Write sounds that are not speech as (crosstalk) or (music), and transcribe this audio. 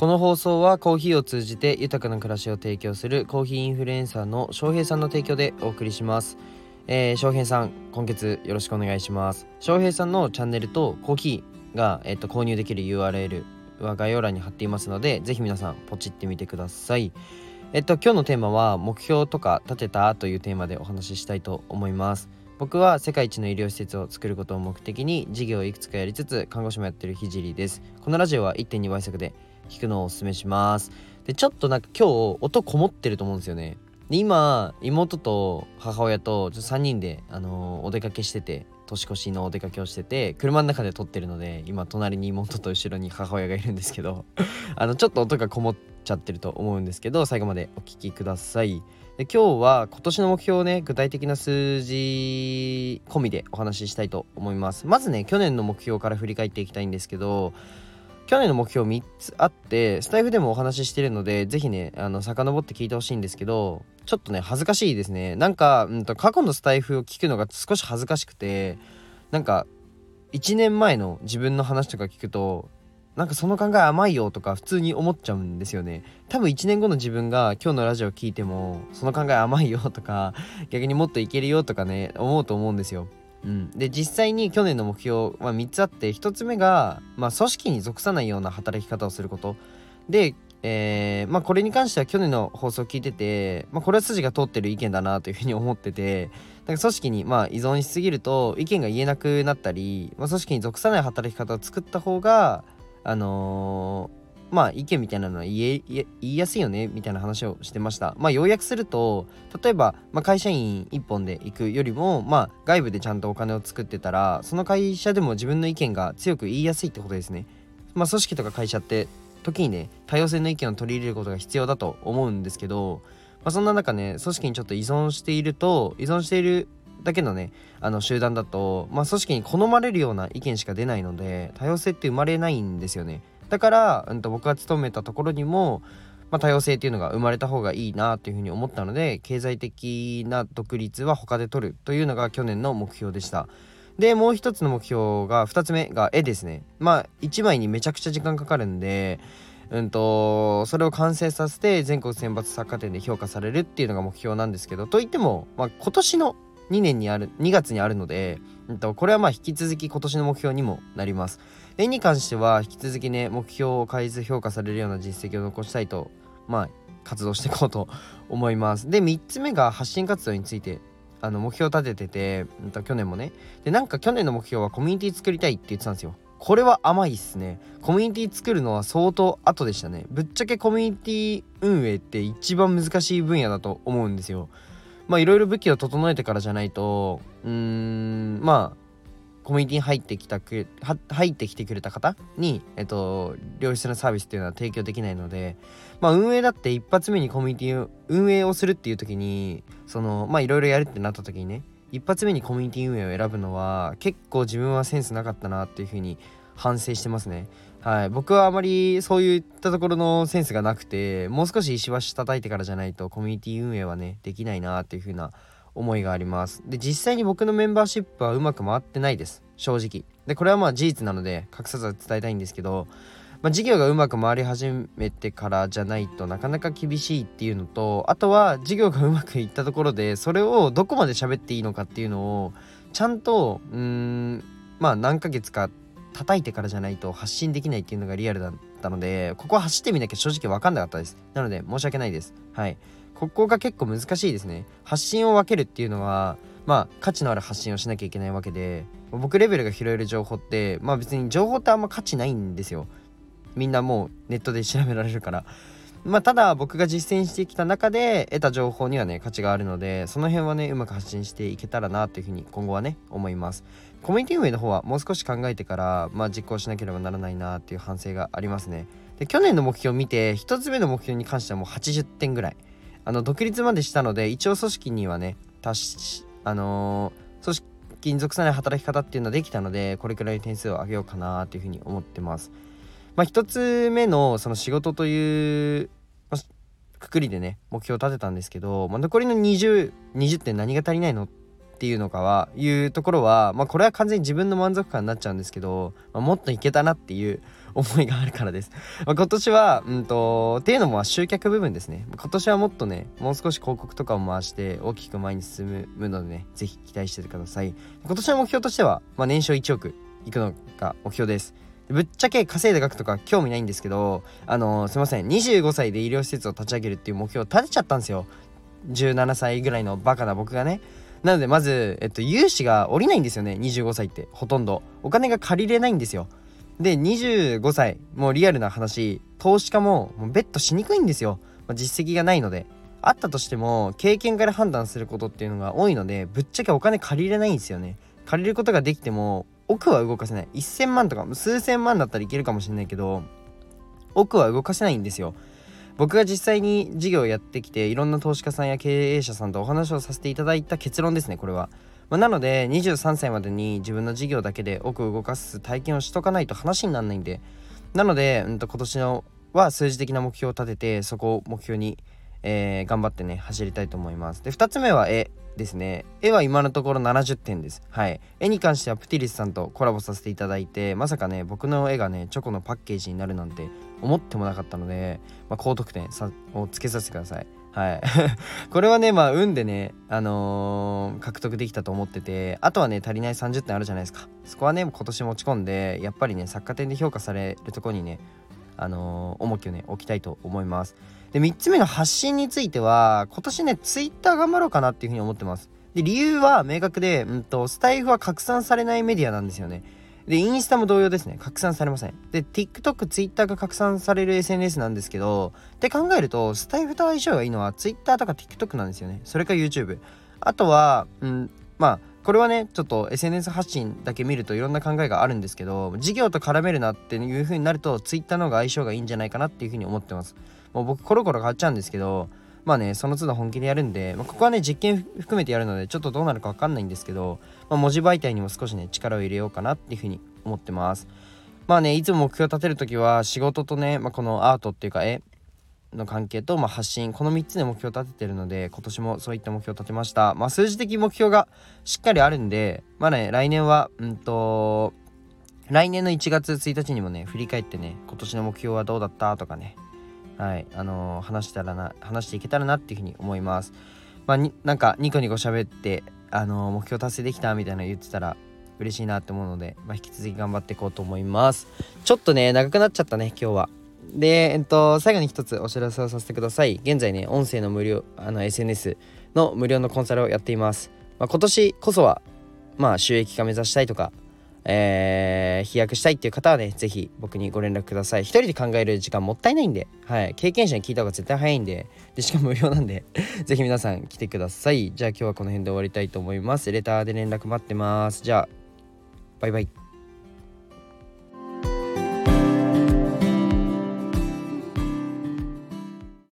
この放送はコーヒーを通じて豊かな暮らしを提供するコーヒーインフルエンサーの翔平さんの提供でお送りします。えー、翔平さん、今月よろしくお願いします。翔平さんのチャンネルとコーヒーが、えっと、購入できる URL は概要欄に貼っていますので、ぜひ皆さんポチってみてください。えっと、今日のテーマは目標とか立てたというテーマでお話ししたいと思います。僕は世界一の医療施設を作ることを目的に事業をいくつかやりつつ看護師もやってるひじりです。このラジオは1.2倍速で聞くのをおすすめします。でちょっとなんか今日音こもってると思うんですよね。で今妹と母親と3人で、あのー、お出かけしてて年越しのお出かけをしてて車の中で撮ってるので今隣に妹と後ろに母親がいるんですけど (laughs) あのちょっと音がこもっちゃってると思うんですけど最後までお聴きください。で今日は今年の目標をね具体的な数字込みでお話ししたいと思います。まずね去年の目標から振り返っていきたいんですけど去年の目標3つあってスタイフでもお話ししてるので是非ねあの遡って聞いてほしいんですけどちょっとね恥ずかしいですね。なんか、うんと、過去のスタイフを聞くのが少し恥ずかしくてなんか1年前の自分の話とか聞くとなんかその考え甘いよとか普通に思っちゃうんですよね。多分1年後の自分が今日のラジオ聞いてもその考え甘いよとか逆にもっといけるよとかね思うと思うんですよ。うん、で実際に去年の目標は3つあって1つ目が、まあ、組織に属さないような働き方をすること。で、えーまあ、これに関しては去年の放送を聞いてて、まあ、これは筋が通ってる意見だなというふうに思っててなんか組織にまあ依存しすぎると意見が言えなくなったり、まあ、組織に属さない働き方を作った方があのーまあ意見みたいなのは言え言いやすいよねみたいな話をしてました。まあ要約すると例えば、まあ、会社員一本で行くよりもまあ外部でちゃんとお金を作ってたらその会社でも自分の意見が強く言いやすいってことですね。まあ組織とか会社って時にね多様性の意見を取り入れることが必要だと思うんですけど、まあ、そんな中ね組織にちょっと依存していると依存しているだけのねあの集団だと、まあ、組織に好まれるような意見しか出ないので多様性って生まれないんですよね。だから、うん、と僕が勤めたところにも、まあ、多様性っていうのが生まれた方がいいなっていうふうに思ったので経済的な独立は他で取るというのが去年の目標でした。でもう一つの目標が2つ目が絵ですね。まあ1枚にめちゃくちゃ時間かかるんでうんとそれを完成させて全国選抜作家展で評価されるっていうのが目標なんですけどといっても、まあ、今年の2年にある2月にあるので、うん、とこれはまあ引き続き今年の目標にもなります。絵に関しては引き続きね目標を変えず評価されるような実績を残したいとまあ活動していこうと思います。で3つ目が発信活動についてあの目標を立ててて、うんと、去年もねでなんか去年の目標はコミュニティ作りたいって言ってたんですよ。これは甘いっすね。コミュニティ作るのは相当後でしたね。ぶっちゃけコミュニティ運営って一番難しい分野だと思うんですよ。まあいろいろ武器を整えてからじゃないとうーんまあコミュニティに入ってきたく入ってきてくれた方に、えっと、良質なサービスっていうのは提供できないので、まあ、運営だって一発目にコミュニティを運営をするっていう時にそのまあいろいろやるってなった時にね一発目にコミュニティ運営を選ぶのは結構自分はセンスなかったなっていうふうに反省してますね。はい、僕はあまりそういったところのセンスがなくてもう少し石橋叩いてからじゃないとコミュニティ運営はねできないなっていうふうな思いがあります。で実際に僕のメンバーシップはうまく回ってないです。正直。でこれはまあ事実なので隠さず伝えたいんですけど、まあ、事業がうまく回り始めてからじゃないとなかなか厳しいっていうのとあとは事業がうまくいったところでそれをどこまで喋っていいのかっていうのをちゃんとうんまあ何ヶ月か叩いてからじゃないと発信できないっていうのがリアルだったのでここは走ってみなきゃ正直分かんなかったです。なので申し訳ないです。はい。ここが結構難しいですね。発信を分けるっていうのはまあ価値のある発信をしなきゃいけないわけで僕レベルが拾える情報ってまあ別に情報ってあんま価値ないんですよ。みんなもうネットで調べられるから。まあただ僕が実践してきた中で得た情報にはね価値があるのでその辺はねうまく発信していけたらなというふうに今後はね思います。コミュニティ運営の方はもう少し考えてからまあ実行しなければならないなっていう反省がありますね。で去年の目標を見て1つ目の目標に関してはもう80点ぐらい。あの独立までしたので一応組織にはね達しあのー、組織に属さない働き方っていうのはできたのでこれくらい点数を上げようかなというふうに思ってます。まあ一つ目のその仕事という、くくりでね目標を立てたんですけど、まあ、残りの2020 20点何が足りないのっていうのかはいうところはまあこれは完全に自分の満足感になっちゃうんですけど、まあ、もっといけたなっていう思いがあるからです。(laughs) まあ、今年は、うんと、っていうのも集客部分ですね。今年はもっとね、もう少し広告とかを回して大きく前に進むのでね、ぜひ期待しててください。今年の目標としては、まあ、年商1億いくのが目標です。ぶっちゃけ稼いだ額とか興味ないんですけど、あのー、すいません、25歳で医療施設を立ち上げるっていう目標を立てちゃったんですよ。17歳ぐらいのバカな僕がね。なのでまず、えっと、融資が下りないんですよね25歳ってほとんどお金が借りれないんですよで25歳もうリアルな話。投資家ももうベットしにくいんですよ、まあ、実績がないので。あったとしても経験から判断することっていうのが多いのでぶっちゃけお金借りれないんですよね。借りることができても奥は動かせない。1000万とか数千万だったらいけるかもしれないけど奥は動かせないんですよ。僕が実際に事業をやってきていろんな投資家さんや経営者さんとお話をさせていただいた結論ですねこれは、まあ、なので23歳までに自分の事業だけで奥を動かす体験をしとかないと話にならないんで。なので、うん、と今年のは数字的な目標を立ててそこを目標に、えー、頑張ってね走りたいと思います。で2つ目は絵ですね。絵は今のところ70点です。はい。絵に関してはプティリスさんとコラボさせていただいてまさかね僕の絵がねチョコのパッケージになるなんて思ってもなかったので、まあ、高得点をつけさせてください。はい。(laughs) これはねまあ運でねあのー、獲得できたと思っててあとはね足りない30点あるじゃないですか。そこはね今年持ち込んでやっぱりね作家展で評価されるとこにねあのー、重きをね置きたいと思います。で3つ目の発信については今年ね Twitter 頑張ろうかなっていうふうに思ってます。で理由は明確で、うんと、スタイフは拡散されないメディアなんですよね。でインスタも同様ですね。拡散されません。で TikTok、Twitter が拡散される SNS なんですけどって考えるとスタイフと相性がいいのは Twitter とか TikTok なんですよね。それか YouTube あとは、うん、まあこれはねちょっと SNS 発信だけ見るといろんな考えがあるんですけど事業と絡めるなっていう風になると Twitter の方が相性がいいんじゃないかなっていう風に思ってます。もう僕コロコロ変わっちゃうんですけどまあねその都度本気でやるんで、まあ、ここはね実験含めてやるのでちょっとどうなるか分かんないんですけど、まあ、文字媒体にも少しね力を入れようかなっていうふうに思ってます。まあねいつも目標を立てる時は仕事とね、まあ、このアートっていうか絵の関係と、まあ、発信この3つで目標を立ててるので今年もそういった目標を立てました。まあ数字的目標がしっかりあるんでまあね来年はうんと来年の1月1日にもね振り返ってね今年の目標はどうだったとかねはいあのー、話したらな話していけたらなっていうふうに思いますまあなんかニコニコ喋ってあのー、目標達成できたみたいなの言ってたら嬉しいなって思うので、まあ、引き続き頑張っていこうと思いますちょっとね長くなっちゃったね今日はで、えっと、最後に一つお知らせをさせてください。現在ね、音声の無料、あの SNS の無料のコンサルをやっています。まあ、今年こそは、まあ、収益化目指したいとか、えー、飛躍したいっていう方はね、ぜひ僕にご連絡ください。一人で考える時間もったいないんで、はい、経験者に聞いた方が絶対早いんで、でしかも無料なんで (laughs) ぜひ皆さん来てください。じゃあ今日はこの辺で終わりたいと思います。レターで連絡待ってます。じゃあ、バイバイ。